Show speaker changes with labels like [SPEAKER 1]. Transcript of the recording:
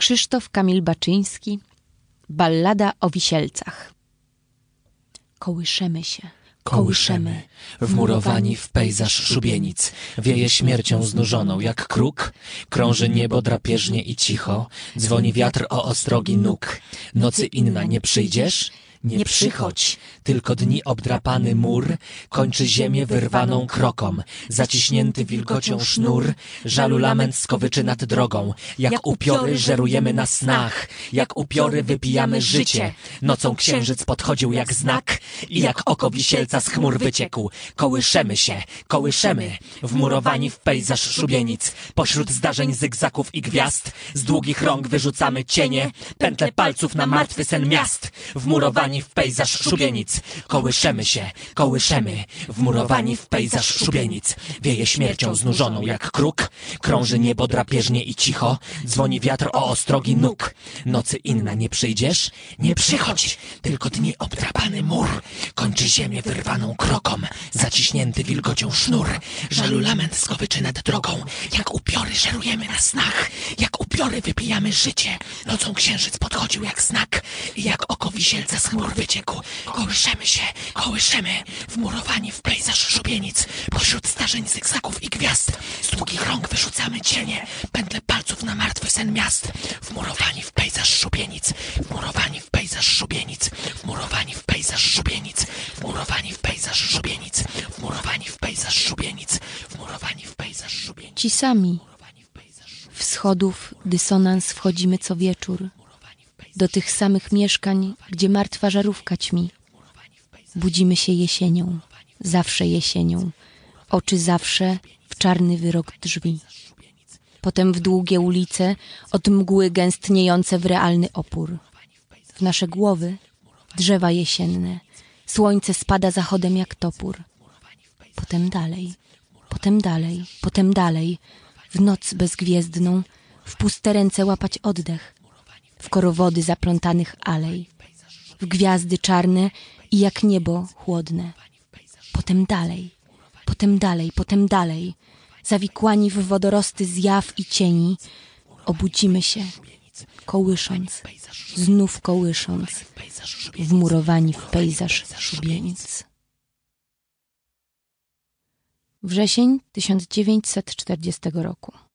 [SPEAKER 1] Krzysztof Kamil Baczyński Ballada o Wisielcach. Kołyszemy się.
[SPEAKER 2] Kołyszemy, wmurowani w pejzaż szubienic, wieje śmiercią znużoną jak kruk, krąży niebo drapieżnie i cicho, dzwoni wiatr o ostrogi nóg. Nocy inna nie przyjdziesz? Nie przychodź, tylko dni obdrapany mur kończy ziemię wyrwaną krokom, zaciśnięty wilgocią sznur, żalu lament skowyczy nad drogą, jak upiory żerujemy na snach, jak upiory wypijamy życie. Nocą księżyc podchodził jak znak. I jak oko wisielca z chmur wyciekł. Kołyszemy się, kołyszemy, wmurowani w pejzaż szubienic, pośród zdarzeń zygzaków i gwiazd, z długich rąk wyrzucamy cienie, pętle palców na martwy sen miast, wmurowani wmurowani w pejzaż szubienic. Kołyszemy się, kołyszemy, wmurowani w pejzaż szubienic. Wieje śmiercią znużoną jak kruk, krąży niebo drapieżnie i cicho, dzwoni wiatr o ostrogi nóg. Nocy inna nie przyjdziesz? Nie przychodź, tylko dni obdrapany mur, kończy ziemię wyrwaną krokom, zaciśnięty wilgocią sznur. Żalu lament skowyczy nad drogą, jak upiory żerujemy na snach, jak upiory wypijamy życie. Nocą księżyc podchodził jak znak i jak oko wisielca wyciekł. Kołyszemy się, kołyszemy, wmurowani w pejzaż szubienic. Pośród starzeń zygzaków i gwiazd, z długich rąk wyrzucamy cienie, pętle palców na martwy sen miast. Wmurowani w pejzaż szubienic, wmurowani w pejzaż szubienic, wmurowani w pejzaż szubienic, wmurowani w pejzaż szubienic, wmurowani w pejzaż szubienic, wmurowani w pejzaż szubienic.
[SPEAKER 1] Ci sami. Wschodów dysonans wchodzimy co wieczór do tych samych mieszkań, gdzie martwa żarówka ćmi. Budzimy się jesienią, zawsze jesienią, oczy zawsze w czarny wyrok drzwi. Potem w długie ulice, od mgły gęstniejące w realny opór. W nasze głowy drzewa jesienne, słońce spada zachodem jak topór. Potem dalej, potem dalej, potem dalej, w noc bezgwiezdną, w puste ręce łapać oddech, korowody zaplątanych alej, w gwiazdy czarne i jak niebo chłodne. Potem dalej, potem dalej, potem dalej, zawikłani w wodorosty zjaw i cieni, obudzimy się, kołysząc, znów kołysząc, wmurowani w pejzaż szubienic. Wrzesień 1940 roku.